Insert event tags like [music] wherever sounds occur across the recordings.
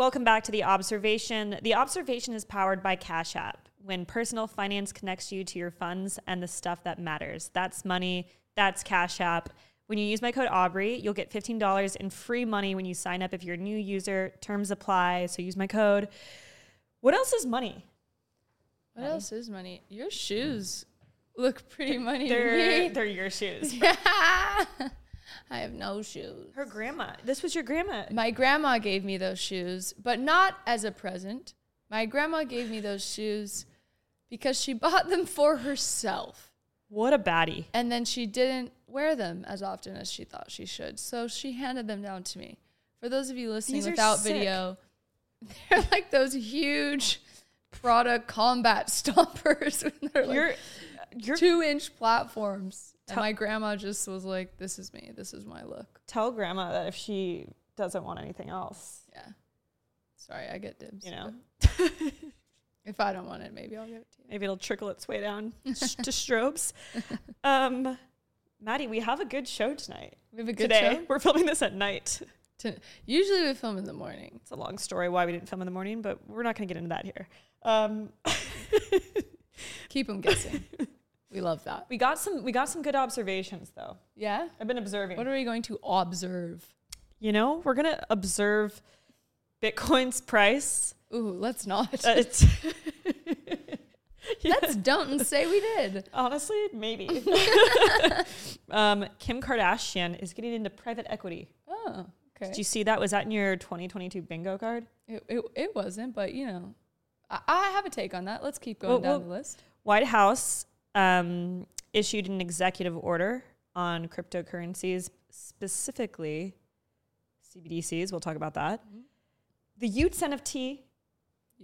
Welcome back to the observation. The observation is powered by Cash App. When personal finance connects you to your funds and the stuff that matters, that's money, that's Cash App. When you use my code Aubrey, you'll get $15 in free money when you sign up if you're a new user. Terms apply, so use my code. What else is money? What else is money? Your shoes look pretty money to They're, me. they're your shoes. [laughs] [laughs] I have no shoes. Her grandma. This was your grandma. My grandma gave me those shoes, but not as a present. My grandma gave me those shoes because she [laughs] bought them for herself. What a baddie. And then she didn't wear them as often as she thought she should. So she handed them down to me. For those of you listening without sick. video, [laughs] they're like those huge Prada combat [laughs] stompers. with their, like, You're, you're two inch platforms. And my grandma just was like, This is me. This is my look. tell grandma that if she doesn't want anything else, Yeah. Sorry, I get dibs. you know, [laughs] If I don't want it, maybe I'll give it to you. maybe it'll trickle its way down [laughs] to strobes. [laughs] Um, Maddie, we have a good show tonight. We have a good Today, show. we're filming this at night. To- Usually we film in the morning. It's a long story why we didn't film in the morning, but we're not going to get into that here. Um, Keep them guessing. We love that. we got some we got some good observations though. Yeah. I've been observing. What are we going to observe? you know, we're going to observe Bitcoin's price. Ooh, let's not. Uh, [laughs] [laughs] Yeah. Let's don't and say we did. Honestly, maybe. [laughs] um, Kim Kardashian is getting into private equity. Oh, okay. Did you see that? Was that in your 2022 bingo card? It, it, it wasn't, but you know, I, I have a take on that. Let's keep going Well, down well- the list. White House um, issued an executive order on cryptocurrencies, specifically CBDCs. We'll talk about that. The y00ts NFT.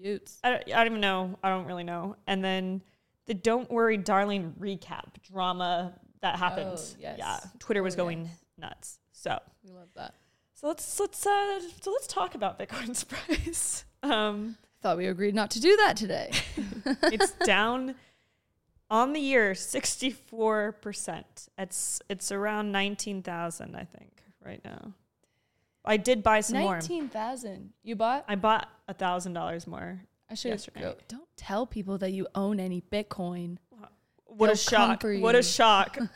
y00ts. I don't, I don't even know. I don't really know. And then the "Don't Worry, Darling" recap drama that happened. Oh, yes. Yeah, Twitter was Oh, going nuts. So. We love that. So let's let's uh so let's talk about Bitcoin's [laughs] price. Um, Thought we agreed not to do that today. [laughs] it's down on the year sixty four percent. It's it's around nineteen thousand, I think, right now. I did buy some more. Nineteen thousand. You bought? I bought a thousand dollars more. I should yesterday. go. Don't tell people that you own any Bitcoin. What a They'll come shock! What a shock! [laughs]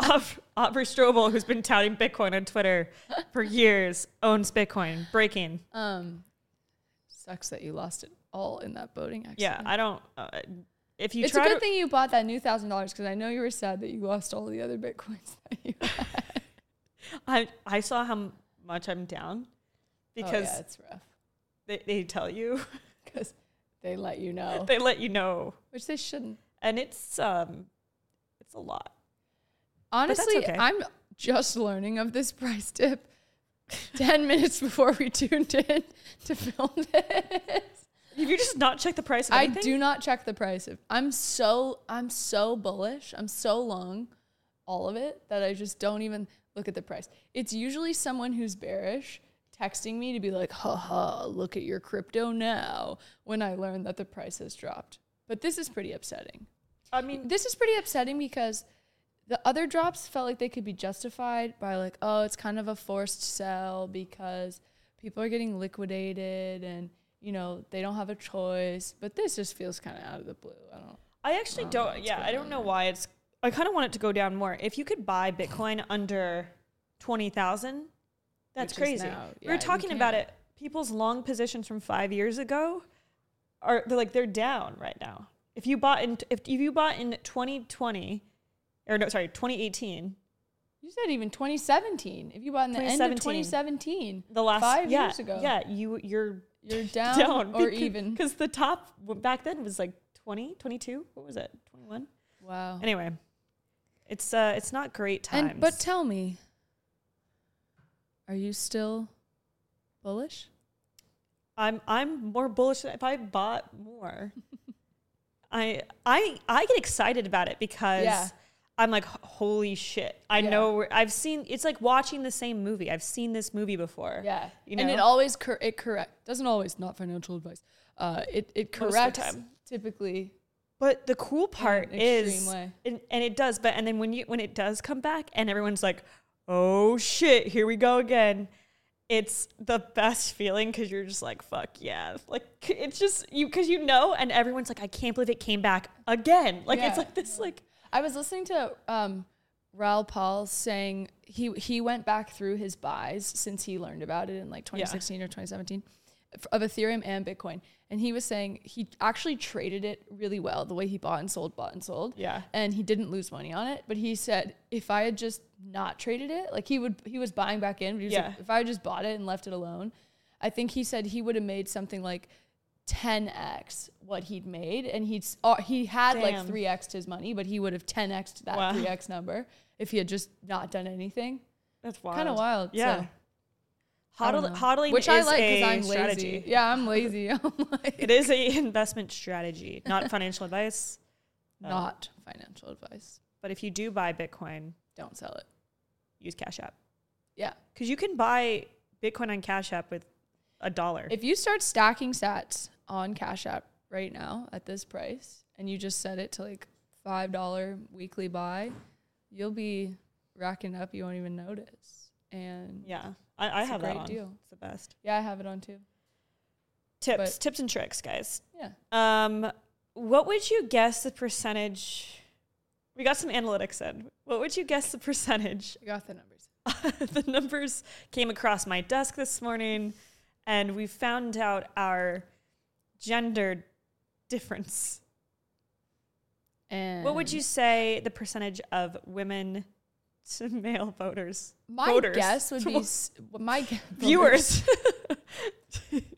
Aub- Aubrey Strobel, who's been touting Bitcoin on Twitter for years, owns Bitcoin. Breaking. Um, sucks that you lost it all in that boating accident. Yeah, I don't. Uh, if you it's a good to, thing you bought that new thousand dollars because I know you were sad that you lost all the other bitcoins that you had. [laughs] I I saw how much I'm down because oh, yeah, it's rough they, they tell you [laughs] because they let you know, they let you know which they shouldn't. and it's um it's a lot Honestly, okay. I'm just learning of this price dip [laughs] ten minutes before we tuned in to film this. If you just not check the price of I do not check the price of. I'm so I'm so bullish. I'm so long, all of it that I just don't even look at the price. It's usually someone who's bearish texting me to be like, "Ha ha, look at your crypto now." When I learn that the price has dropped, but this is pretty upsetting. I mean This is pretty upsetting because the other drops felt like they could be justified by like, oh, it's kind of a forced sell because people are getting liquidated and you know they don't have a choice. But this just feels kind of out of the blue. I don't. I actually I don't don't yeah I don't know why it's I kind of want it to go down more if you could buy Bitcoin under twenty thousand that's Which crazy now- we yeah, were talking about it people's long positions from five years ago are they're like they're down right now if you bought in if, if you bought in 2020 or no sorry 2018 You said even 2017. If you bought in the end of 2017. 2017, the last Five yeah, years ago. Yeah, you you're you're [laughs] down, down, or even. because the top back then was like 20, 22. What was it? 21. Wow. Anyway, it's uh it's not great times. And but tell me, are you still bullish? I'm I'm more bullish than if I bought more. [laughs] I I I get excited about it because Yeah. I'm like holy shit. I Yeah. know I've seen it's like watching the same movie. I've seen this movie before. Yeah, You know? and it always cor- it correct doesn't always not financial advice. Uh, it it Most of the corrects typically. But the cool part is, and, and it does. But and then when you when it does come back, and everyone's like, "Oh shit, here we go again," it's the best feeling because you're just like, fuck yeah. Like, it's just you, because you know, and everyone's like, I can't believe it came back again. Like, it's like this, like, I was listening to um, Raoul Pal saying he he went back through his buys since he learned about it in like 2016 or 2017 of Ethereum and Bitcoin, and he was saying he actually traded it really well the way he bought and sold, bought and sold. Yeah. and he didn't lose money on it. But he said if I had just not traded it, like he would he was buying back in. But he was Yeah. like, if I had just bought it and left it alone, I think he said he would have made something like 10x what he'd made, and he'd uh, he had like 3x his money, but he would have 10x that Wow. 3x number if he had just not done anything. that's wild. Kind of wild. Yeah. so, Hodl- hodling which I like because I'm strategy. lazy. Yeah, I'm lazy. [laughs] I'm like It is a investment strategy, not financial advice. [laughs] not financial advice. But if you do buy Bitcoin, Don't sell it. use Cash App Yeah. because you can buy Bitcoin on Cash App with a dollar. If you start stacking sats on Cash App right now at this price and you just set it to like $5 weekly buy, you'll be racking up. You won't even notice. And yeah, I, I It's a have that great on. deal. It's the best. Yeah, I have it on too. Tips, But- tips and tricks, guys. Yeah. Um, what would you guess the percentage? We got some analytics in. What would you guess the percentage? I got the numbers. [laughs] the numbers came across my desk this morning, and we found out our gender difference. And What would you say the percentage of women to male voters? My voters. guess would be [laughs] my gu- [laughs] Viewers. [laughs]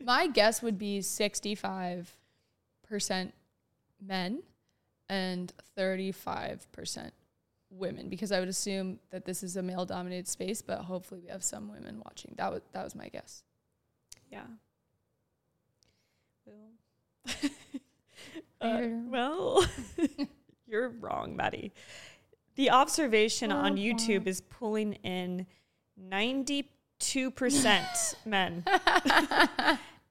My guess would be 65% men and 35% women because I would assume that this is a male dominated space, but hopefully we have some women watching. That was that was my guess. Yeah. Well, [laughs] uh, well [laughs] [laughs] you're wrong, Maddie. The observation on YouTube is pulling in 92% men,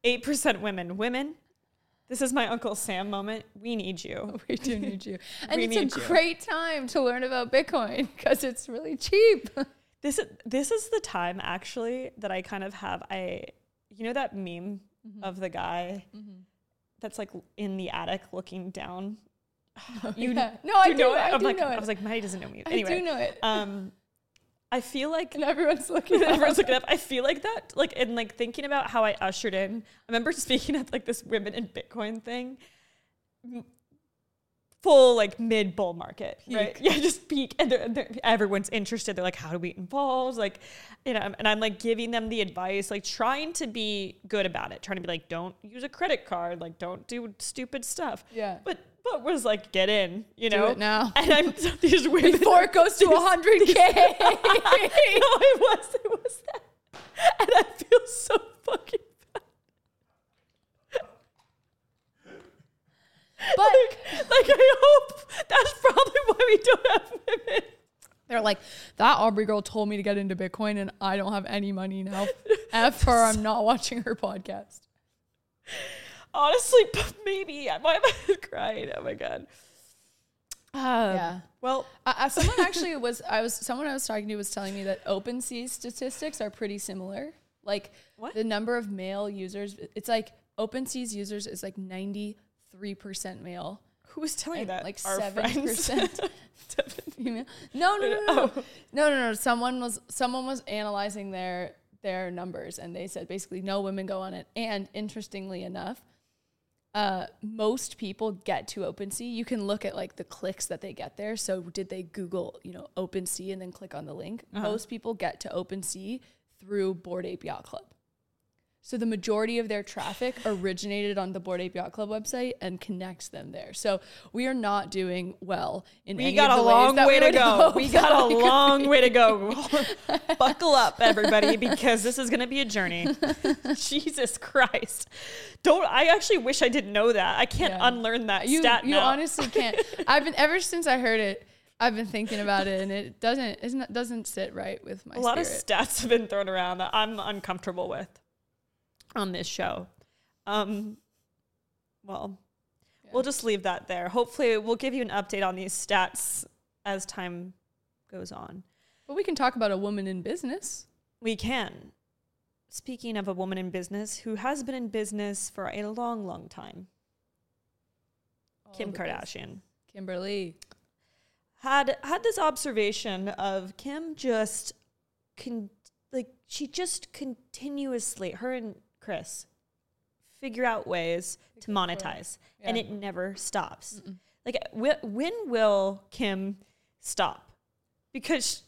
8% women. Women, this is my Uncle Sam moment. We need you. We do need you. And We it's a you. great time to learn about Bitcoin because it's really cheap. This is this is the time actually that I kind of have I you know that meme of the guy that's like in the attic looking down. You Yeah. No, I do. know it? I I'm do like know I it. was like Maddie doesn't know me. I do know it. um I feel like [laughs] and everyone's [laughs] looking everyone's looking up. I feel like that, like, and like thinking about how I ushered in. I remember [laughs] speaking at like this women in Bitcoin thing, full like mid bull market, right? Yeah, just peak, and they're, they're, everyone's interested. They're like, "How do we involve?" Like, you know, and I'm like giving them the advice, like trying to be good about it, trying to be like, "Don't use a credit card, like, don't do stupid stuff." Yeah. But but was like, get in, you Do know. it now. And I'm [laughs] these women Before it goes to [laughs] 100K. [laughs] no, it was. It was that. And I feel so fucking bad. But Like, like, I hope that's probably why we don't have women. They're like, that Aubrey girl told me to get into Bitcoin and I don't have any money now. F her, I'm not watching her podcast. Honestly, maybe. Why am I crying? Oh my god. Uh, Yeah. Well, Uh, someone actually was, I was, someone I was talking to was telling me that OpenSea statistics are pretty similar. Like What? the number of male users, it's like OpenSea's users is like 93% male. who was telling you that? like Our 7% [laughs] [laughs] female. No, no, no, no, no, no, no, no. Someone was someone was analyzing their their numbers, and they said basically no women go on it. And interestingly enough, uh, most people get to OpenSea. You can look at like the clicks that they get there. So did they Google, you know, OpenSea and then click on the link? Most people get to OpenSea through Bored Ape Yacht Club. So the majority of their traffic originated on the Bored Ape Yacht Club website and connects them there. So we are not doing well in We any got of a the ways long way to go. We got a [laughs] long way to go. [laughs] Buckle up, everybody, because this is going to be a journey. [laughs] Jesus Christ. Don't, I actually wish I didn't know that. I can't Yeah. unlearn that You stat you now. honestly can't. I've been ever since I heard it. I've been thinking about it, and it doesn't isn't doesn't sit right with my a lot spirit. of stats have been thrown around that I'm uncomfortable with on this show. Um, well, we'll just leave that there. Hopefully, we'll give you an update on these stats as time goes on. but we can talk about a woman in business. We can. speaking of a woman in business who has been in business for a long, long time, All Kim Kardashian. Kimberly. had had this observation of Kim just con- like she just continuously her and Chris figure out ways to go for it. monetize and it never stops. Like wh- when will Kim stop? Because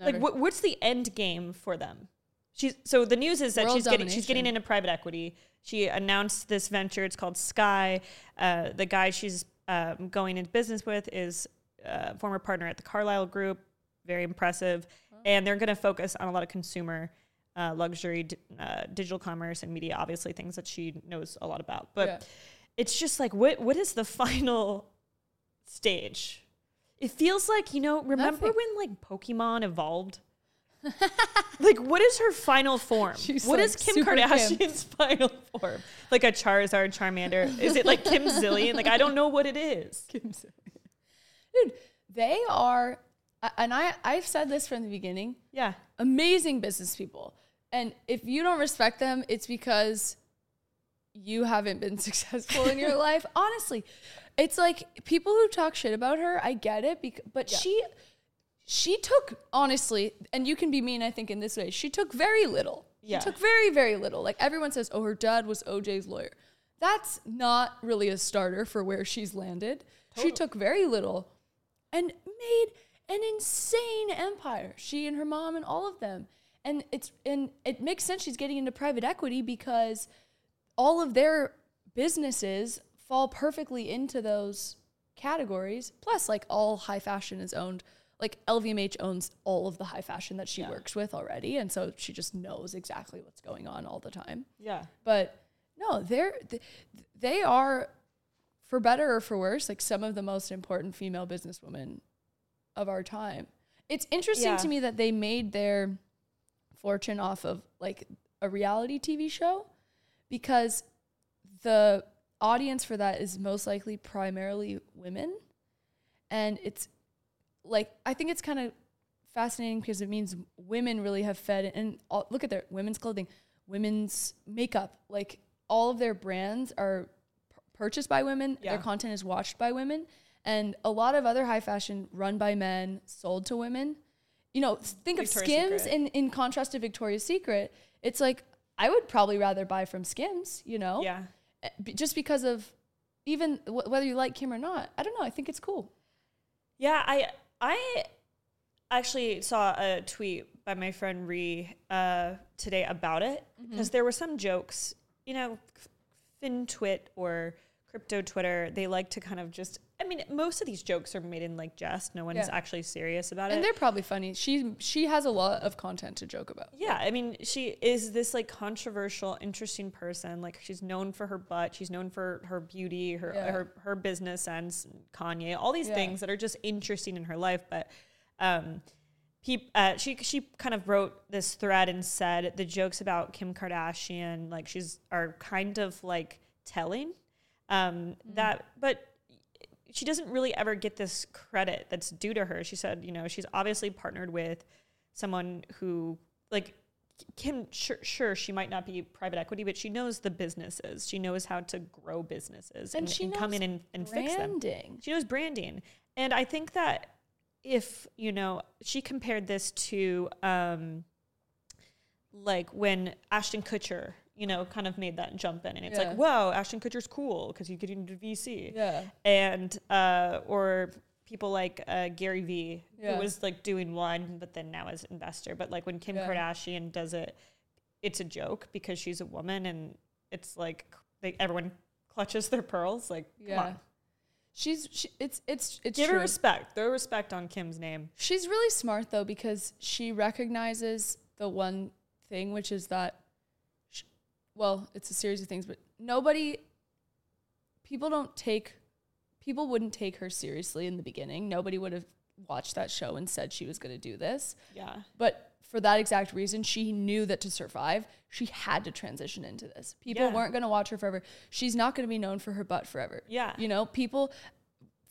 like what, what's the end game for them? She's so the news is that World she's getting she's getting into private equity. She announced this venture. It's called Sky. Uh, the guy she's um, going into business with is a former partner at the Carlyle Group. Very impressive, and they're going to focus on a lot of consumer. Uh, luxury, d- uh, digital commerce, and media, obviously things that she knows a lot about. But Yeah. it's just like, what what is the [laughs] final stage? It feels like you know. Remember Nothing. when like Pokemon evolved? [laughs] like, what is her final form? She's what like is Kim Super Kim. Kardashian's [laughs] final form? Like a Charizard, Charmander? Is it like Kim Zillion? Like, I don't know what it is. Kim Zillion. Dude, they are, and I, I've said this from the beginning Yeah, amazing business people. And if you don't respect them, it's because you haven't been [laughs] successful in your [laughs] life. Honestly, it's like people who talk shit about her, I get it, bec- but she she took honestly, and you can be mean I think in this way. She took very little. Yeah. She took very very little. Like everyone says, "Oh, her dad was OJ's lawyer." That's not really a starter for where she's landed. She took very little and made an insane empire. She and her mom and all of them. And it's and it makes sense she's getting into private equity because all of their businesses fall perfectly into those categories. Plus, like all high fashion is owned. Like LVMH owns all of the high fashion that she Yeah. works with already, and so she just knows exactly what's going on all the time. yeah, But no, they're th- they are, for better or for worse, like some of the most important female businesswomen of our time. It's interesting Yeah. to me that they made their fortune off of like a reality TV show because the audience for that is most likely primarily women. And it's like, I think it's kind of fascinating because it means women really have fed and all, look at their women's clothing, women's makeup, like all of their brands are p- purchased by women. Yeah. Their content is watched by women. And a lot of other high fashion run by men, sold to women. You know, think of Skims Secret. in, in contrast to Victoria's Secret. It's like, I would probably rather buy from Skims, you know? yeah. Uh, Just because of even w- whether you like Kim or not. I don't know. I think it's cool. Yeah, I I actually saw a tweet by my friend Ree uh, today about it because there were some jokes. You know, FinTwit or crypto Twitter, they like to kind of just. I mean, most of these jokes are made in like jest. No one's Yeah. actually serious about it, And they're probably funny. She she has a lot of content to joke about. Yeah, I mean, she is this like controversial, interesting person. Like she's known for her butt, she's known for her beauty, her Yeah. her her business sense, Kanye, all these Yeah. things that are just interesting in her life. But um, peop, uh, she she kind of wrote this thread and said the jokes about Kim Kardashian, like she's are kind of like telling um, that, but she doesn't really ever get this credit that's due to her. She said, you know, she's obviously partnered with someone who, like, Kim, sure, sure, she might not be private equity, but she knows the businesses. She knows how to grow businesses and, And she and come in and, and fix them. Branding. She knows branding. And I think that if, you know, she compared this to um like when Ashton Kutcher, you know, kind of made that jump in and it's Yeah. like, whoa, Ashton Kutcher's cool because he get into VC. Yeah. And uh or people like uh, Gary Vee, Yeah. who was like doing one, but then now as investor. But like when Kim Yeah. Kardashian does it, it's a joke because she's a woman and it's like they, everyone clutches their pearls. Like, Yeah. come on. She's she, it's it's it's Give her respect. Throw respect on Kim's name. She's really smart though because she recognizes the one thing, which is that, well, it's a series of things, but nobody, people don't take, people wouldn't take her seriously in the beginning. Nobody would have watched that show and said she was going to do this. Yeah. But for that exact reason, she knew that to survive, she had to transition into this. People Yeah. weren't going to watch her forever. She's not going to be known for her butt forever. Yeah. You know, people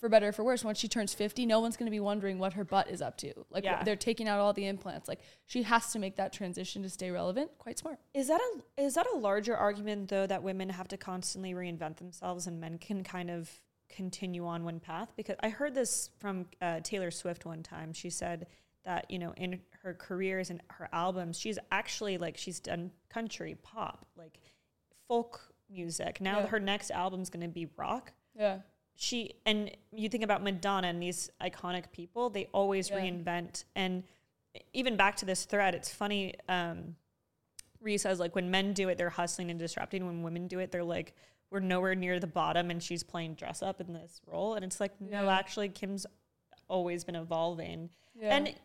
for better or for worse, once she turns 50, no one's going to be wondering what her butt is up to. Like Yeah. they're taking out all the implants. Like she has to make that transition to stay relevant. Quite smart. Is that a is that a larger argument though that women have to constantly reinvent themselves and men can kind of continue on one path? Because I heard this from uh, Taylor Swift one time. She said that you know in her careers and her albums, she's actually like she's done country, pop, like folk music. Now Yeah. her next album's going to be rock. Yeah. She and you think about Madonna and these iconic people, they always Yeah. reinvent. And even back to this thread, it's funny. Um, Ree says like when men do it, they're hustling and disrupting. When women do it, they're like we're nowhere near the bottom, and she's playing dress up in this role. And it's like no, actually, Kim's always been evolving. Yeah. And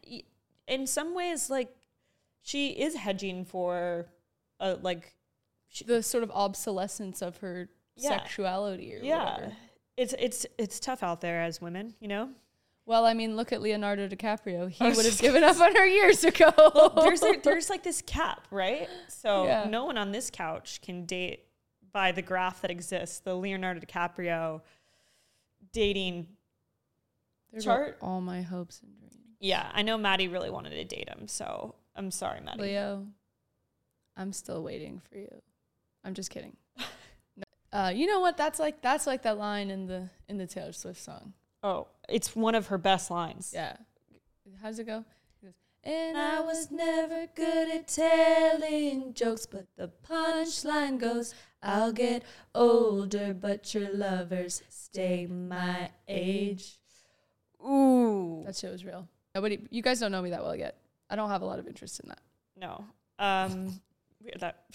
in some ways, like she is hedging for, uh, like the sort of obsolescence of her Yeah. sexuality or yeah, whatever. It's it's it's tough out there as women, you know. Well, I mean, look at Leonardo DiCaprio. He Oh, would have [laughs] given up on her years ago. there's there, there's like this cap, right? So Yeah. no one on this couch can date by the graph that exists, the Leonardo DiCaprio dating. There go chart. all my hopes and dreams. Yeah, I know Maddie really wanted to date him, so I'm sorry, Maddie. Leo, I'm still waiting for you. I'm just kidding. Uh, you know what? That's like that's like that line in the in the Taylor Swift song. Oh, it's one of her best lines. Yeah. How does it go? And I was never good at telling jokes, but the punchline goes, I'll get older, but your lovers stay my age. Ooh. That shit was real. Nobody, you guys don't know me that well yet. I don't have a lot of interest in that. No. Um, [laughs] that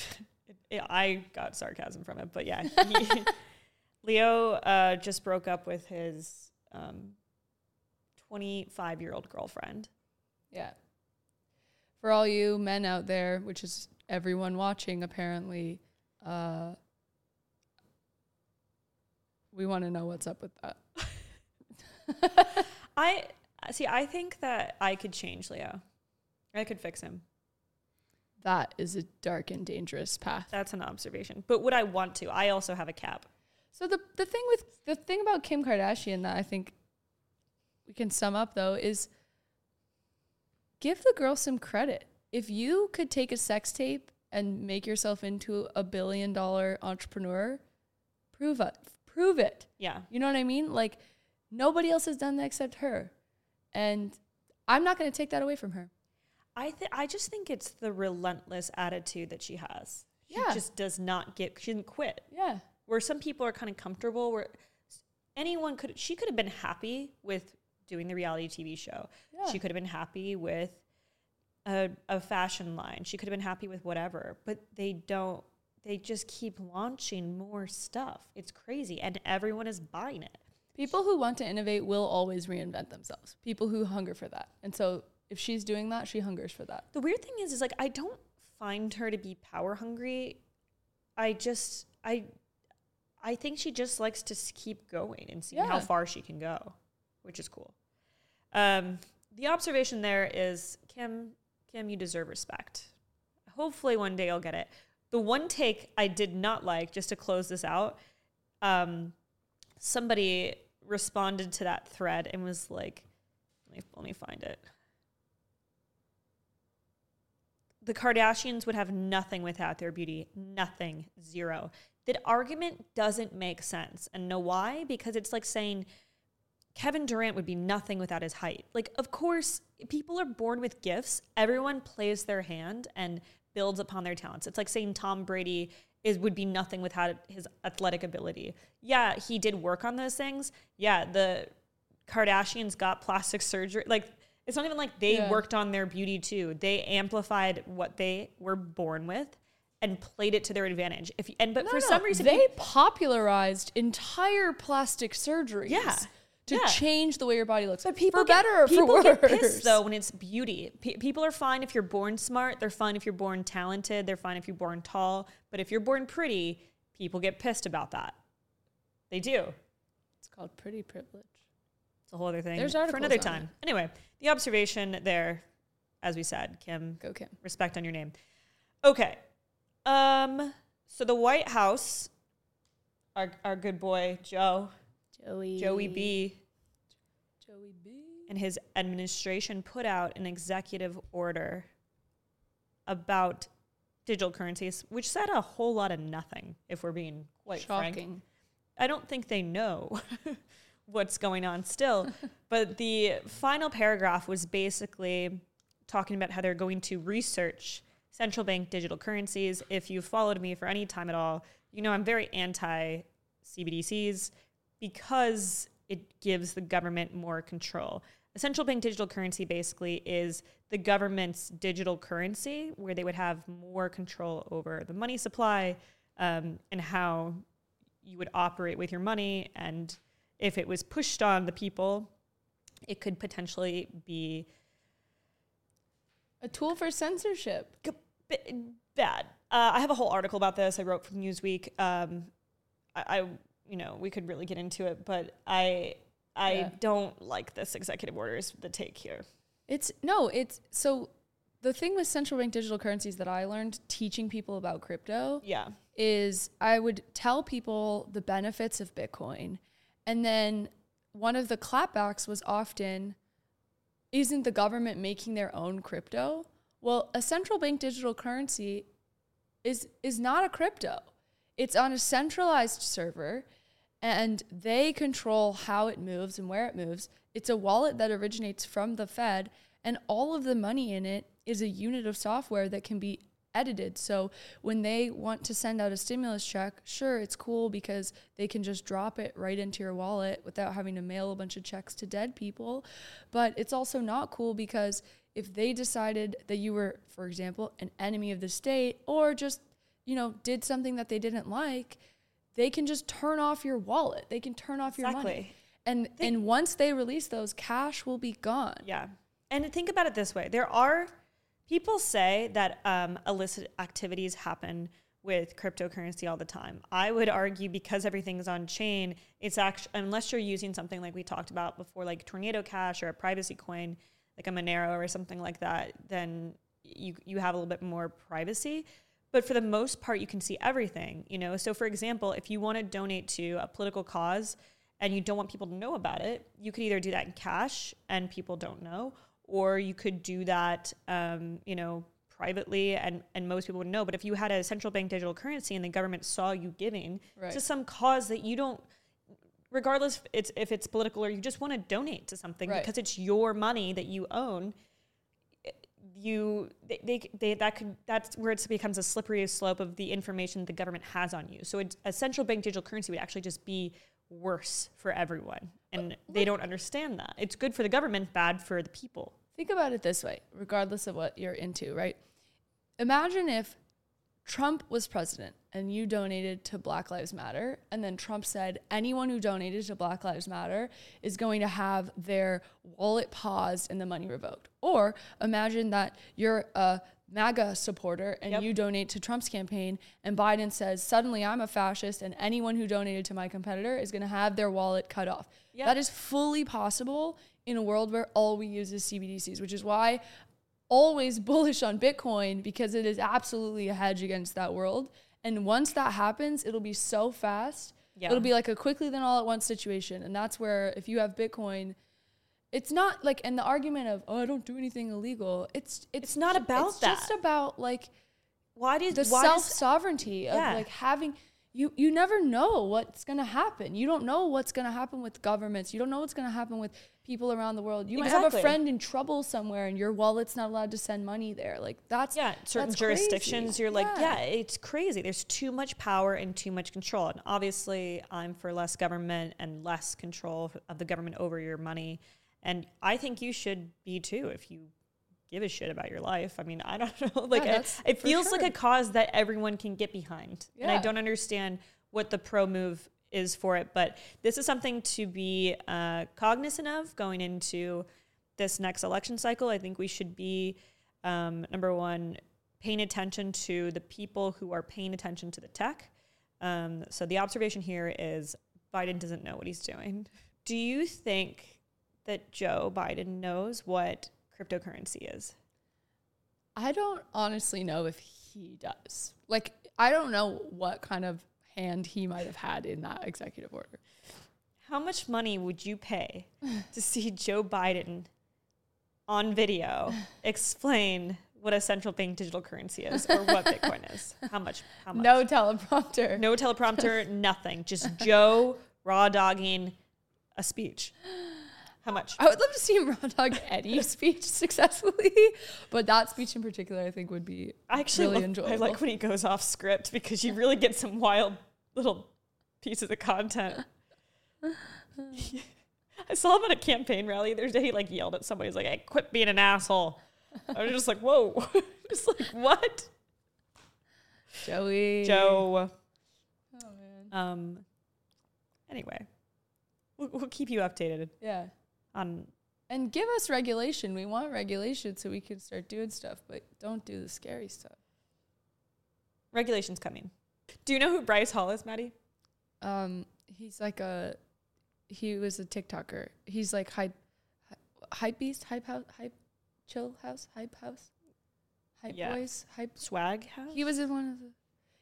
yeah, I got sarcasm from it, but yeah, [laughs] he, Leo uh, just broke up with his um, 25 year old girlfriend. Yeah. For all you men out there, which is everyone watching apparently, uh, we want to know what's up with that. [laughs] I see. I think that I could change Leo. I could fix him. That is a dark and dangerous path. That's an observation. But would I want to? I also have a cap. So the the thing with the thing about Kim Kardashian that I think we can sum up though is give the girl some credit. If you could take a sex tape and make yourself into a billion dollar entrepreneur, prove it. Prove it. Yeah. You know what I mean? Like nobody else has done that except her. And I'm not going to take that away from her. I th- I just think it's the relentless attitude that she has. She Yeah. just does not get. She didn't quit. Yeah. where some people are kind of comfortable where anyone could she could have been happy with doing the reality TV show. Yeah. She could have been happy with a, a fashion line. She could have been happy with whatever, but they don't they just keep launching more stuff. It's crazy and everyone is buying it. People who want to innovate will always reinvent themselves. People who hunger for that. And so if she's doing that, she hungers for that. The weird thing is is like I don't find her to be power hungry. I just I I think she just likes to keep going and see how far she can go, which is cool. Um, the observation there is Kim, Kim, you deserve respect. Hopefully one day I'll get it. The one take I did not like, just to close this out, um, somebody responded to that thread and was like, let me, let me find it. The Kardashians would have nothing without their beauty. Nothing. Zero. That argument doesn't make sense. And know why? Because it's like saying Kevin Durant would be nothing without his height. Like, of course, people are born with gifts. Everyone plays their hand and builds upon their talents. It's like saying Tom Brady is would be nothing without his athletic ability. Yeah, he did work on those things. Yeah, the Kardashians got plastic surgery. Like, it's not even like they Yeah. worked on their beauty too. They amplified what they were born with and played it to their advantage. If and but No, for no, some reason they popularized entire plastic surgeries. Yeah. To Yeah. change the way your body looks. But people for get, better or people for worse. get pissed though when it's beauty. Pe people are fine if you're born smart. They're fine if you're born talented. They're fine if you're born tall. But if you're born pretty, people get pissed about that. They do. It's called pretty privilege. It's a whole other thing There's for another time. it. Anyway, the observation there, as we said, Kim, Go Kim. respect on your name. Okay. Um. So the White House, our our good boy Joe, Joey. Joey B, Joey B, and his administration put out an executive order about digital currencies, which said a whole lot of nothing, if we're being quite frank. I don't think they know [laughs] what's going on still. [laughs] but the final paragraph was basically talking about how they're going to research central bank digital currencies. If you've followed me for any time at all, you know I'm very anti CBDCs because it gives the government more control. A central bank digital currency basically is the government's digital currency where they would have more control over the money supply um, and how you would operate with your money. And if it was pushed on the people, it could potentially be A tool for censorship. bad. Uh, I have a whole article about this I wrote for Newsweek. Um, I, I, you know, we could really get into it, but I, I Yeah. don't like this executive order is the take here. It's no, it's so the thing with central bank digital currencies that I learned teaching people about crypto Yeah. is I would tell people the benefits of Bitcoin. And then one of the clapbacks was often isn't the government making their own crypto? Well, a central bank digital currency is is not a crypto. It's on a centralized server and they control how it moves and where it moves. It's a wallet that originates from the Fed and all of the money in it is a unit of software that can be edited. So when they want to send out a stimulus check, sure, it's cool because they can just drop it right into your wallet without having to mail a bunch of checks to dead people. But it's also not cool because if they decided that you were, for example, an enemy of the state or just, you know, did something that they didn't like, they can just turn off your wallet. They can turn off your money. Exactly. And and once they release those, cash will be gone. Yeah. And think about it this way there are people say that um, illicit activities happen with cryptocurrency all the time. I would argue because everything's on chain, it's actually, unless you're using something like we talked about before, like Tornado Cash or a privacy coin, like a Monero or something like that, then you, you have a little bit more privacy. But for the most part, you can see everything, you know? So, for example, if you want to donate to a political cause, and you don't want people to know about it, you could either do that in cash and people don't know, or you could do that, um, you know, privately and, and most people would know. But if you had a central bank digital currency and the government saw you giving Right. to some cause that you don't, regardless if it's, if it's political or you just want to donate to something Right. because it's your money that you own, you they, they, they that could that's where it becomes a slippery slope of the information the government has on you. So it's, a central bank digital currency would actually just be worse for everyone, and they don't understand that. It's good for the government, bad for the people. Think about it this way, regardless of what you're into, right? Imagine if Trump was president and you donated to Black Lives Matter, and then Trump said anyone who donated to Black Lives Matter is going to have their wallet paused and the money revoked. Or imagine that you're a MAGA supporter and Yep. you donate to Trump's campaign, and Biden says, suddenly I'm a fascist, and anyone who donated to my competitor is going to have their wallet cut off. Yep. That is fully possible in a world where all we use is CBDCs, which is why always [laughs] bullish on Bitcoin because it is absolutely a hedge against that world. And once that happens, it'll be so fast. Yeah. It'll be like a quickly then all at once situation. And that's where if you have Bitcoin, it's not like and the argument of oh I don't do anything illegal. It's it's, It's not about it's just about like Why did the self sovereignty of Yeah. like having you you never know what's gonna happen. You don't know what's gonna happen with governments. You don't know what's gonna happen with people around the world. You might have a friend in trouble somewhere and your wallet's not allowed to send money there. Like that's yeah, certain that's jurisdictions, crazy. you're like, yeah, it's crazy. There's too much power and too much control. And obviously, I'm for less government and less control of the government over your money. And I think you should be too if you give a shit about your life. I mean, I don't [laughs] know. Like, Yeah, it, it feels like a cause that everyone can get behind. And I don't understand what the pro move is for it. But this is something to be uh, cognizant of going into this next election cycle. I think we should be, um, number one, paying attention to the people who are paying attention to the tech. Um, so the observation here is Biden doesn't know what he's doing. Do you think that Joe Biden knows what cryptocurrency is? I don't honestly know if he does. Like I don't know what kind of hand he might have had in that executive order. How much money would you pay to see Joe Biden on video [sighs] explain what a central bank digital currency is or what Bitcoin [laughs] is? How much? How much? No teleprompter. No teleprompter, [laughs] nothing. Just Joe raw dogging a speech. [laughs] How much? I would love to see him raw dog [laughs] Eddie's speech successfully, but that speech in particular, I think, would be I actually really love- enjoyable. I like when he goes off script because you really get some wild little pieces of content. [laughs] I saw him at a campaign rally the other day. He like yelled at somebody. He's like, "Hey, quit being an asshole." I was just like, "Whoa!" [laughs] just like what, Joey. Joe? Oh man. Um. Anyway, we'll, we'll keep you updated Yeah. On. And give us regulation. We want regulation so we can start doing stuff, but don't do the scary stuff. Regulations coming. Do you know who Bryce Hall is, Maddie? Um, he's like a, he was a TikToker. He's like hype, hype beast, hype house, hype, chill house, hype house, hype Yeah. boys, hype. Swag House. He was in one of the.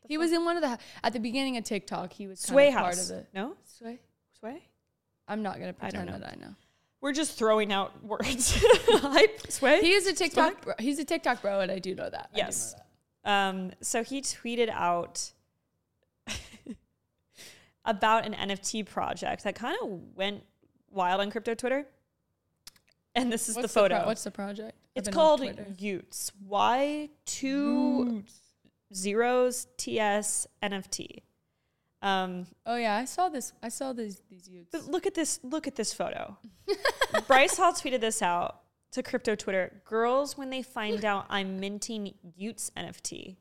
The He fuck? was in one of the at the beginning of TikTok. He was Sway kind of part of the No, Sway. Sway. I'm not gonna I pretend know. that I know. We're just throwing out words. [laughs] Hype. Sway. He is a TikTok. Bro. He's a TikTok bro, and I do know that. I do know Yes. that. Um, so he tweeted out [laughs] about an NFT project that kind of went wild on crypto Twitter. And this is What's the photo. pro- what's the project? It's called. y00ts. Y two zeros TS NFT. Um, Oh yeah, I saw this. I saw these these youths. But look at this. Look at this photo. [laughs] Bryce Hall tweeted this out to crypto Twitter. Girls, when they find out I'm minting y00ts NFT,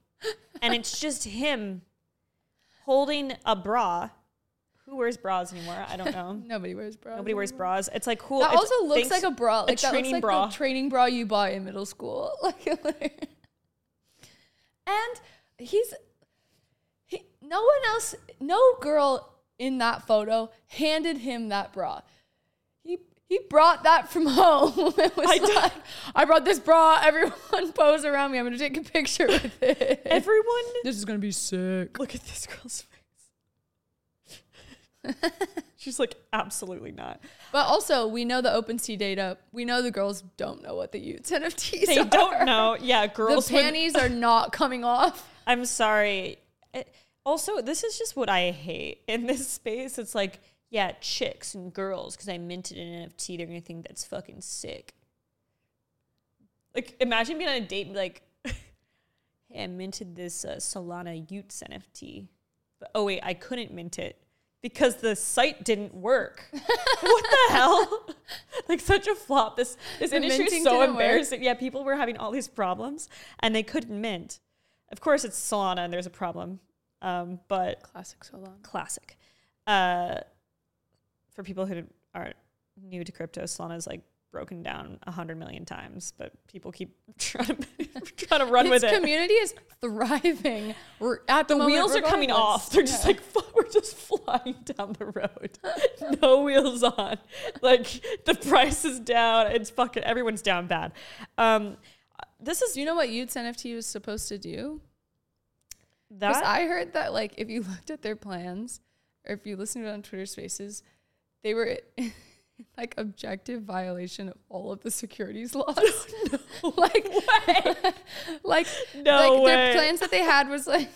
and it's just him holding a bra. Who wears bras anymore? I don't know. [laughs] Nobody wears bras. Nobody wears anymore. bras. It's like cool. That also looks like a bra. Like that looks training like bra. the training bra you buy in middle school. [laughs] Like, and he's he, no one else, no girl in that photo handed him that bra. He he brought that from [laughs] home. it was I d- like, I brought this bra. Everyone [laughs] pose around me. I'm gonna take a picture with it. Everyone, this is gonna be sick. look at this girl's face. [laughs] She's like, absolutely not. But also, we know the OpenSea data. We know the girls don't know what the y00ts NFTs They are. They don't know. Yeah, girls. when- panties are not coming off. I'm sorry. It- also, this is just what I hate in this space. It's like, yeah, chicks and girls, because I minted an NFT, they're gonna think that's fucking sick. Like, imagine being on a date and be like, [laughs] hey, I minted this uh, Solana y00ts NFT. But oh, wait, I couldn't mint it because the site didn't work. [laughs] what the hell? [laughs] like, such a flop. This, this The industry is so didn't work. embarrassing. Yeah, people were having all these problems and they couldn't mint. Of course, it's Solana and there's a problem. Um, but Classic Solana. classic. Uh, for people who aren't new to crypto, Solana is like broken down a hundred million times, but people keep [laughs] trying to trying to run with it. community is thriving. We're at the, the moment wheels are coming off. They're just like "Fuck, [laughs] we're just flying down the road. no wheels on. Like the price is down. It's fucking everyone's down bad. Um, this is Do you know what y00ts NFT was supposed to do? Because that I heard that like if you [laughs] looked at their plans, or if you listened to it on Twitter Spaces, they were [laughs] like objective violation of all of the securities laws. [laughs] no like, like no like way. their plans that they had was like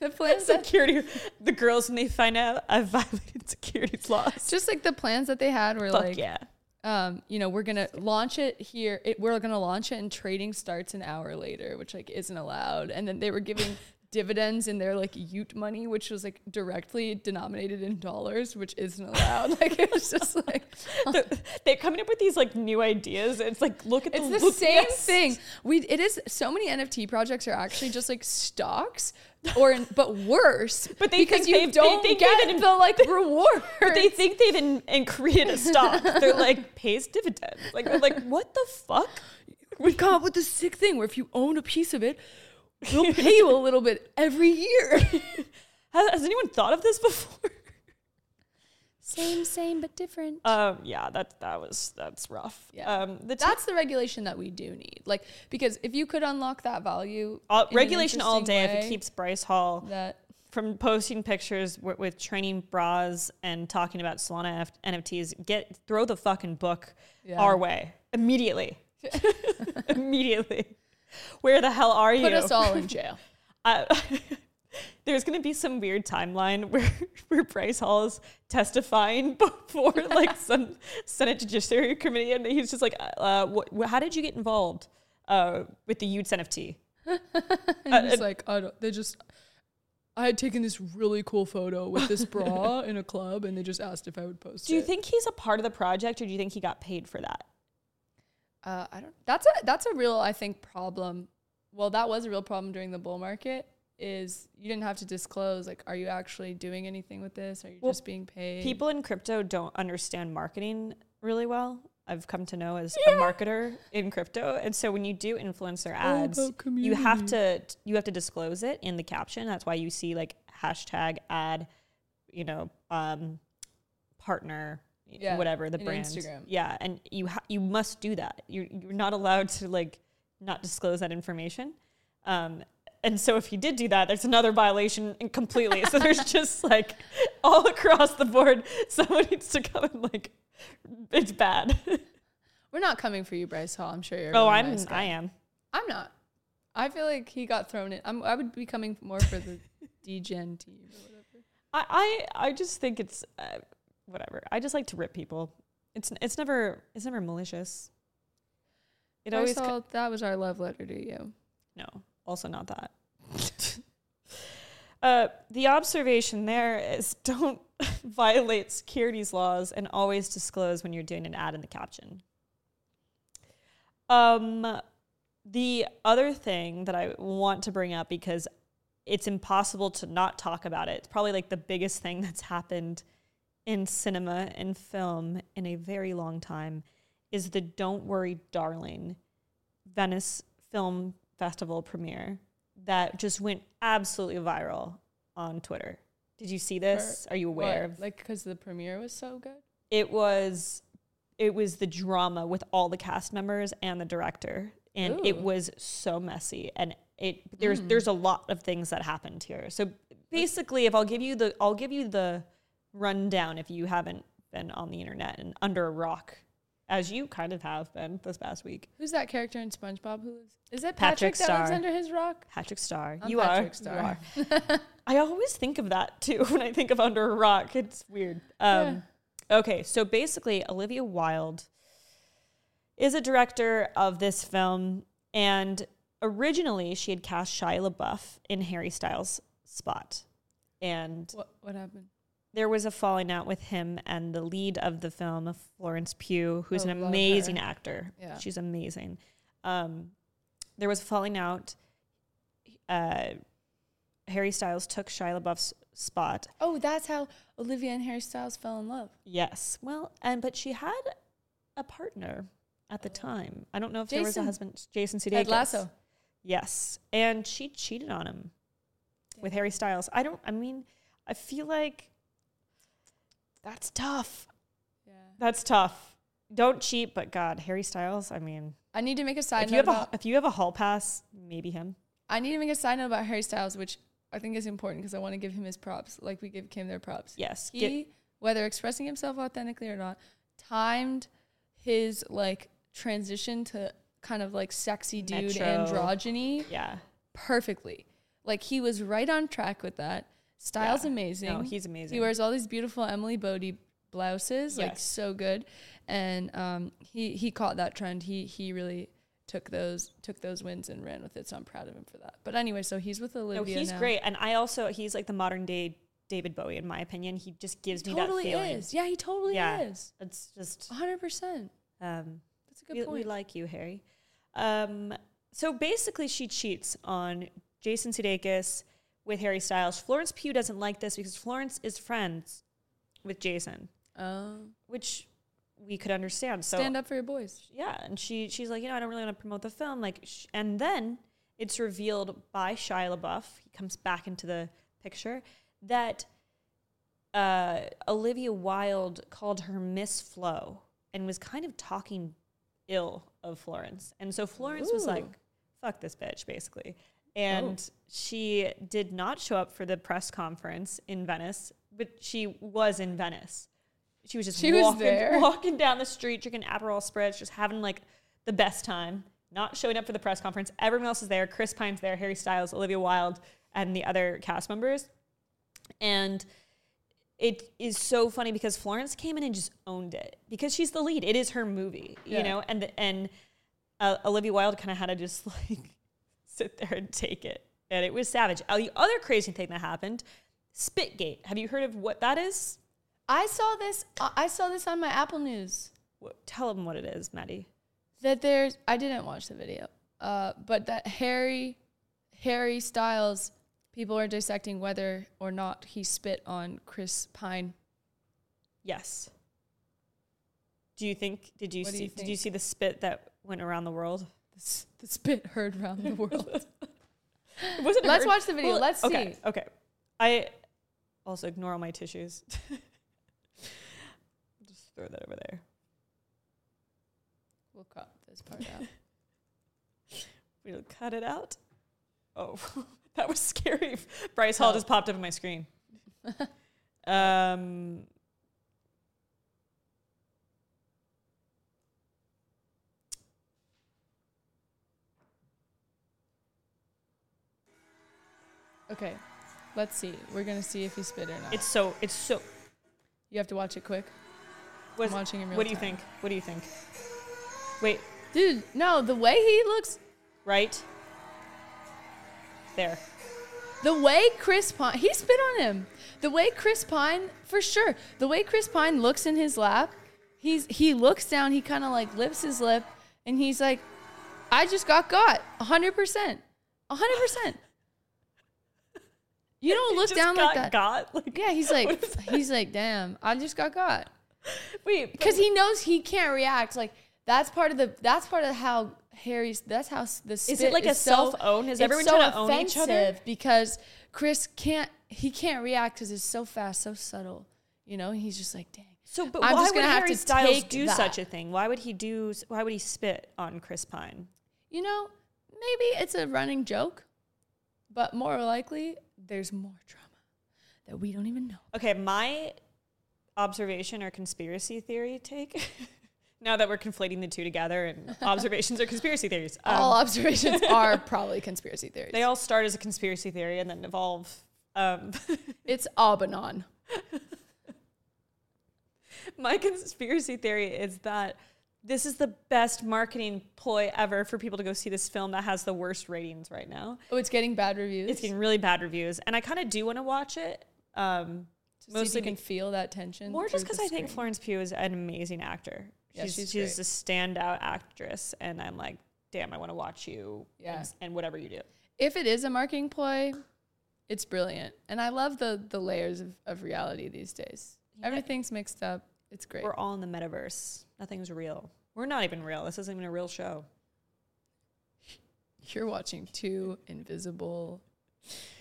the plans that security. The girls when they find out I've violated securities laws. just like the plans that they had were Fuck like yeah. Um, you know, we're gonna launch it here. It, we're gonna launch it, and trading starts an hour later, which like isn't allowed. And then they were giving [laughs] dividends in their like Ute money, which was like directly denominated in dollars, which isn't allowed. [laughs] Like it was just like [laughs] They're, coming up with these like new ideas. It's like look at it's the the look- same thing. We it is so many NFT projects are actually just like stocks, or in, but worse. [laughs] But they because think you they've- they don't think get they've- the like reward. [laughs] But they think they've in, and created a stock. They're like [laughs] pays dividends. Like they're like what the fuck? We've come up with this sick thing where if you own a piece of it, we'll pay you a little bit every year. Has, has anyone thought of this before? Same, same, but different. Um, yeah, that that was that's rough. Yeah. Um, the t- That's the regulation that we do need. Like, because if you could unlock that value, all, regulation all day if it keeps Bryce Hall that from posting pictures w- with training bras and talking about Solana F- NFTs, get throw the fucking book Yeah. our way immediately. [laughs] [laughs] immediately. Where the hell are you? Put us all in jail. [laughs] I, there's going to be some weird timeline [laughs] where, where Bryce Hall is testifying [laughs] before like [laughs] some Senate Judiciary Committee, and he's just like, uh, what, wh- "How did you get involved uh, with the y00ts NFT?" And Uh, he's like, I don't, they just, I had taken this really cool photo with this bra in a club, and they just asked if I would post it. Do you it. think he's a part of the project, or do you think he got paid for that? Uh, I don't. That's a that's a real I think problem. Well, that was a real problem during the bull market. Is you didn't have to disclose like, are you actually doing anything with this? Are you Well, just being paid? People in crypto don't understand marketing really well. I've come to know as a marketer in crypto, and so when you do influencer ads, you have to you have to disclose it in the caption. That's why you see like hashtag ad, you know, um, partner, Yeah, whatever the brand. Instagram. Yeah, and you ha- you must do that. You're you're not allowed to like not disclose that information. Um, and so if he did do that, there's another violation completely. so there's [laughs] just like all across the board, someone needs to come and like, it's bad. We're not coming for you, Bryce Hall. I'm sure you're. oh, really I'm nice. I am. I'm not. I feel like he got thrown in. I'm, I would be coming more for the [laughs] DGen team or whatever. I, I, I just think it's uh, whatever. I just like to rip people. It's it's never it's never malicious. It Bryce always co- that was our love letter to you. no, also not that. [laughs] uh, the observation there is [laughs] don't [laughs] violate securities laws and always disclose when you're doing an ad in the caption. Um, the other thing that I want to bring up because it's impossible to not talk about it. It's probably like the biggest thing that's happened in cinema and film in a very long time is the Don't Worry Darling Venice Film Festival premiere that just went absolutely viral on Twitter. Did you see this? Are you aware What? of Like, because the premiere was so good? it was it was the drama with all the cast members and the director and it was so messy and it there's Mm. there's a lot of things that happened here so basically if i'll give you the i'll give you the rundown if you haven't been on the internet and under a rock as you kind of have been this past week Who's that character in SpongeBob who lives? Is it Patrick Patrick, that lives under his rock? patrick star you Patrick are Star. you are [laughs] i always think of that too [laughs] when i think of under a rock it's weird um Okay, so basically, Olivia Wilde is a director of this film, and originally she had cast Shia LaBeouf in Harry Styles' spot, and What what happened? There was a falling out with him and the lead of the film, Florence Pugh, who's Oh, an amazing her. actor. Yeah. She's amazing. Um, there was a falling out. Uh, Harry Styles took Shia LaBeouf's spot. Oh, that's how Olivia and Harry Styles fell in love. Yes. Well, and but she had a partner at the time. I don't know if there was a husband, Jason Sudeikis. Ted Lasso. Yes, and she cheated on him with Harry Styles. I don't. I mean, I feel like that's tough. Yeah. That's tough. Don't cheat, but God, Harry Styles. I mean, I need to make a side if you note have a if you have a hall pass, maybe him. I need to make a side note about Harry Styles, which I think is important because I want to give him his props, like we give Kim their props. Yes. He, Get- whether expressing himself authentically or not, timed his like transition to kind of like sexy dude Metro. androgyny yeah. perfectly. Like he was right on track with that. Style's Yeah. amazing. No, he's amazing. He wears all these beautiful Emily Bode blouses, like so good. And um, he he caught that trend. He he really took those took those wins and ran with it. So I'm proud of him for that. But anyway, so he's with Olivia. no, he's now. great, and I also he's like the modern day David Bowie in my opinion. He just gives me Totally that feeling. Totally is. Yeah, he totally Yeah. is. It's just 100. percent um, That's a good we, point. we like you, Harry. Um, so basically, she cheats on Jason Sudeikis with Harry Styles. Florence Pugh doesn't like this because Florence is friends with Jason, Oh, which we could understand. So stand up for your boys. yeah, and she she's like, you know, I don't really want to promote the film. Like, sh- and then it's revealed by Shia LaBeouf. He comes back into the picture that uh, Olivia Wilde called her Miss Flo and was kind of talking ill of Florence, and so Florence was like, "Fuck this bitch," basically. And she did not show up for the press conference in Venice, but she was in Venice. She was just She was walking, there. walking down the street, drinking Aperol spritz, just having like the best time. Not showing up for the press conference. Everyone else is there. Chris Pine's there, Harry Styles, Olivia Wilde, and the other cast members. And it is so funny because Florence came in and just owned it because she's the lead. It is her movie, you Yeah. know, and and uh, Olivia Wilde kind of had to just [laughs] like sit there and take it, and it was savage. Uh, the other crazy thing that happened, Spitgate. Have you heard of what that is? I saw this. uh, I saw this on my Apple News What, tell them what it is, Maddie. that there's. I didn't watch the video, uh, but that Harry, Harry Styles, people are dissecting whether or not he spit on Chris Pine. Yes. Do you think? Did you What see? you Did you see the spit that went around the world? The, s- the spit heard around the world. [laughs] [laughs] Wasn't Let's heard- watch the video. Let's okay, see. Okay. I also ignore all my tissues. [laughs] Just throw that over there. we'll cut this part out. We'll cut it out. Oh, that was scary. Bryce Hall Oh. just popped up on my screen. um, Okay, let's see. We're gonna see if he spit or not. it's so. It's so. you have to watch it quick. Was, I'm watching in real what do you time. think? What do you think? Wait, Dude, no, the way he looks, right there. the way Chris Pine, he spit on him. The way Chris Pine, for sure, the way Chris Pine looks in his lap, he's he looks down, he kind of like lifts his lip, and he's like, "I just got got, hundred percent, hundred percent." You don't look down like that. Got like Yeah, he's [laughs] like, he's like, damn, I just got got. wait because he knows he can't react. Like that's part of the that's part of how Harry's. That's how the spit Is it like a so- self-own? Is everyone so trying to own each other? offensive Because Chris can't he can't react because it's so fast, so subtle. You know, he's just like, dang. So, but I'm why would Harry to Styles do that. such a thing? Why would he do? Why would he spit on Chris Pine? You know, maybe it's a running joke, but more likely there's more trauma that we don't even know. Okay, my observation or conspiracy theory take. [laughs] now that we're conflating the two together, and [laughs] observations are conspiracy theories. Um, All observations [laughs] are probably conspiracy theories. they all start as a conspiracy theory and then evolve. Um, it's Albanon. my conspiracy theory is that this is the best marketing ploy ever for people to go see this film that has the worst ratings right now. Oh, it's getting bad reviews. It's getting really bad reviews, and I kind of do want to watch it. Um, To see mostly you can be- feel that tension. more just because I think. Florence Pugh is an amazing actor. Yeah, she's she's she's a standout actress, and I'm like, damn, I want to watch you. Yeah. and, and whatever you do. if it is a marketing ploy, it's brilliant, and I love the the layers of, of reality these days. Yeah. Everything's mixed up. It's great. We're all in the metaverse. Nothing's real. We're not even real. This isn't even a real show. [laughs] You're watching two invisible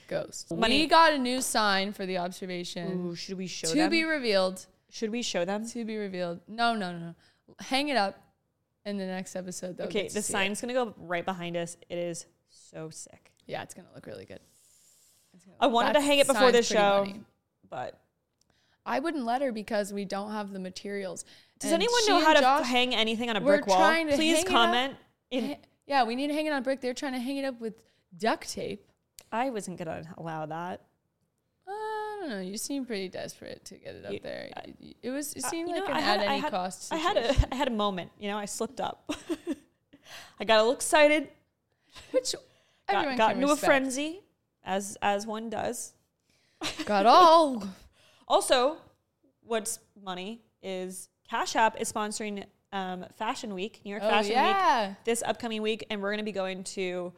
ghosts. Money. We got a new sign for the observation Ooh, should we show to them? be revealed. should we show them? To be revealed. No, no, no, no. Hang it up in the next episode. They'll Okay, the see it. sign's gonna go right behind us. It is so sick. Yeah, it's gonna look really good. It's I wanted to hang it before this show, money. but I wouldn't let her because we don't have the materials. does And anyone know how to Josh- hang anything on a brick wall? Please it up. comment. In, yeah, we need to hang it on a brick. They're trying to hang it up with duct tape. I wasn't gonna allow that. Uh, I don't know. You seem pretty desperate to get it up You- there. Y- It was. It Uh, seemed you like know, an had- at any had- cost. I had a situation. I had a moment. You know, I slipped up. [laughs] I got a little excited. which Got, everyone got into a frenzy, as as one does. Got all. [laughs] Also, what's money is Cash App is sponsoring um, Fashion Week, New York Oh Fashion Week, this upcoming week, and we're going to be going to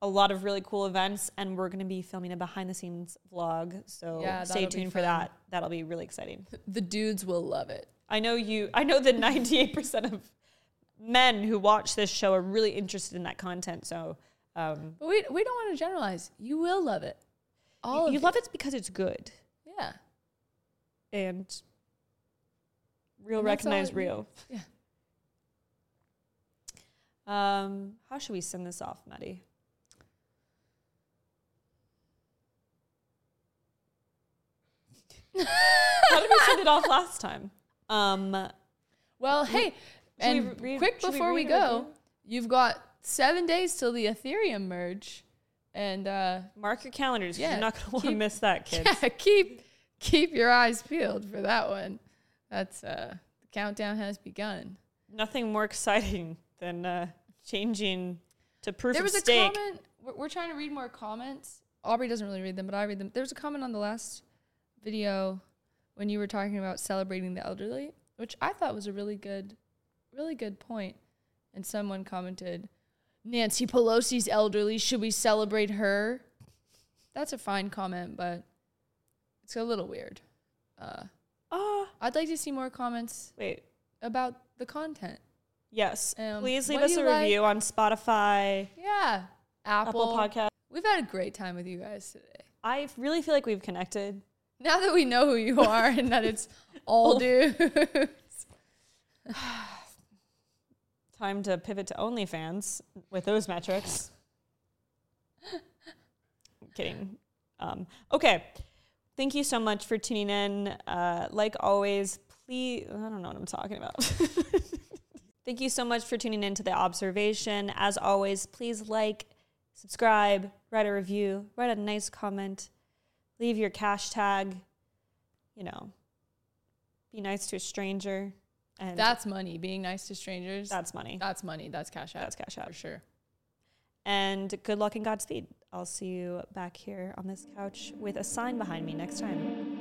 a lot of really cool events, and we're going to be filming a behind the scenes vlog. So Yeah, stay tuned for that. That'll be really exciting. The dudes will love it. I know you. I know that [laughs] ninety eight percent of men who watch this show are really interested in that content. So. Um, But we we don't want to generalize. You will love it. All you, you love it because it's good Yeah and real and recognize real. Yeah. Um, how should we send this off, Maddie? [laughs] how did we send it off last time? Um, well, hey, and we quick before we, we go, you've got seven days till the Ethereum merge. And uh, mark your calendars. Yeah, you're not going to want to miss that, kids. [laughs] Yeah, keep keep your eyes peeled for that one. That's uh, the countdown has begun. Nothing more exciting than uh, changing to proof there of was a comment. We're, we're trying to read more comments. Aubrey doesn't really read them, but I read them. There was a comment on the last video when you were talking about celebrating the elderly, which I thought was a really good, really good point. And someone commented, "Nancy Pelosi's elderly. Should we celebrate her?" That's a fine comment, but it's a little weird. Uh, Ah, I'd like to see more comments wait. about the content. Yes. Um, Please leave us a you like? review on Spotify, Yeah, Apple, Podcast. We've had a great time with you guys today. I really feel like we've connected. Now that we know who you [laughs] are and that it's all dudes. [sighs] Time to pivot to OnlyFans with those metrics. I'm [laughs] kidding. Um, okay. Thank you so much for tuning in. Uh, like always, please, I don't know what I'm talking about. [laughs] Thank you so much for tuning in to the observation. As always, please like, subscribe, write a review, write a nice comment, leave your cash tag, you know, be nice to a stranger. And That's money. Being nice to strangers. that's money. That's money. That's cash out. That's cash out. for sure. And good luck and Godspeed. I'll see you back here on this couch with a sign behind me next time.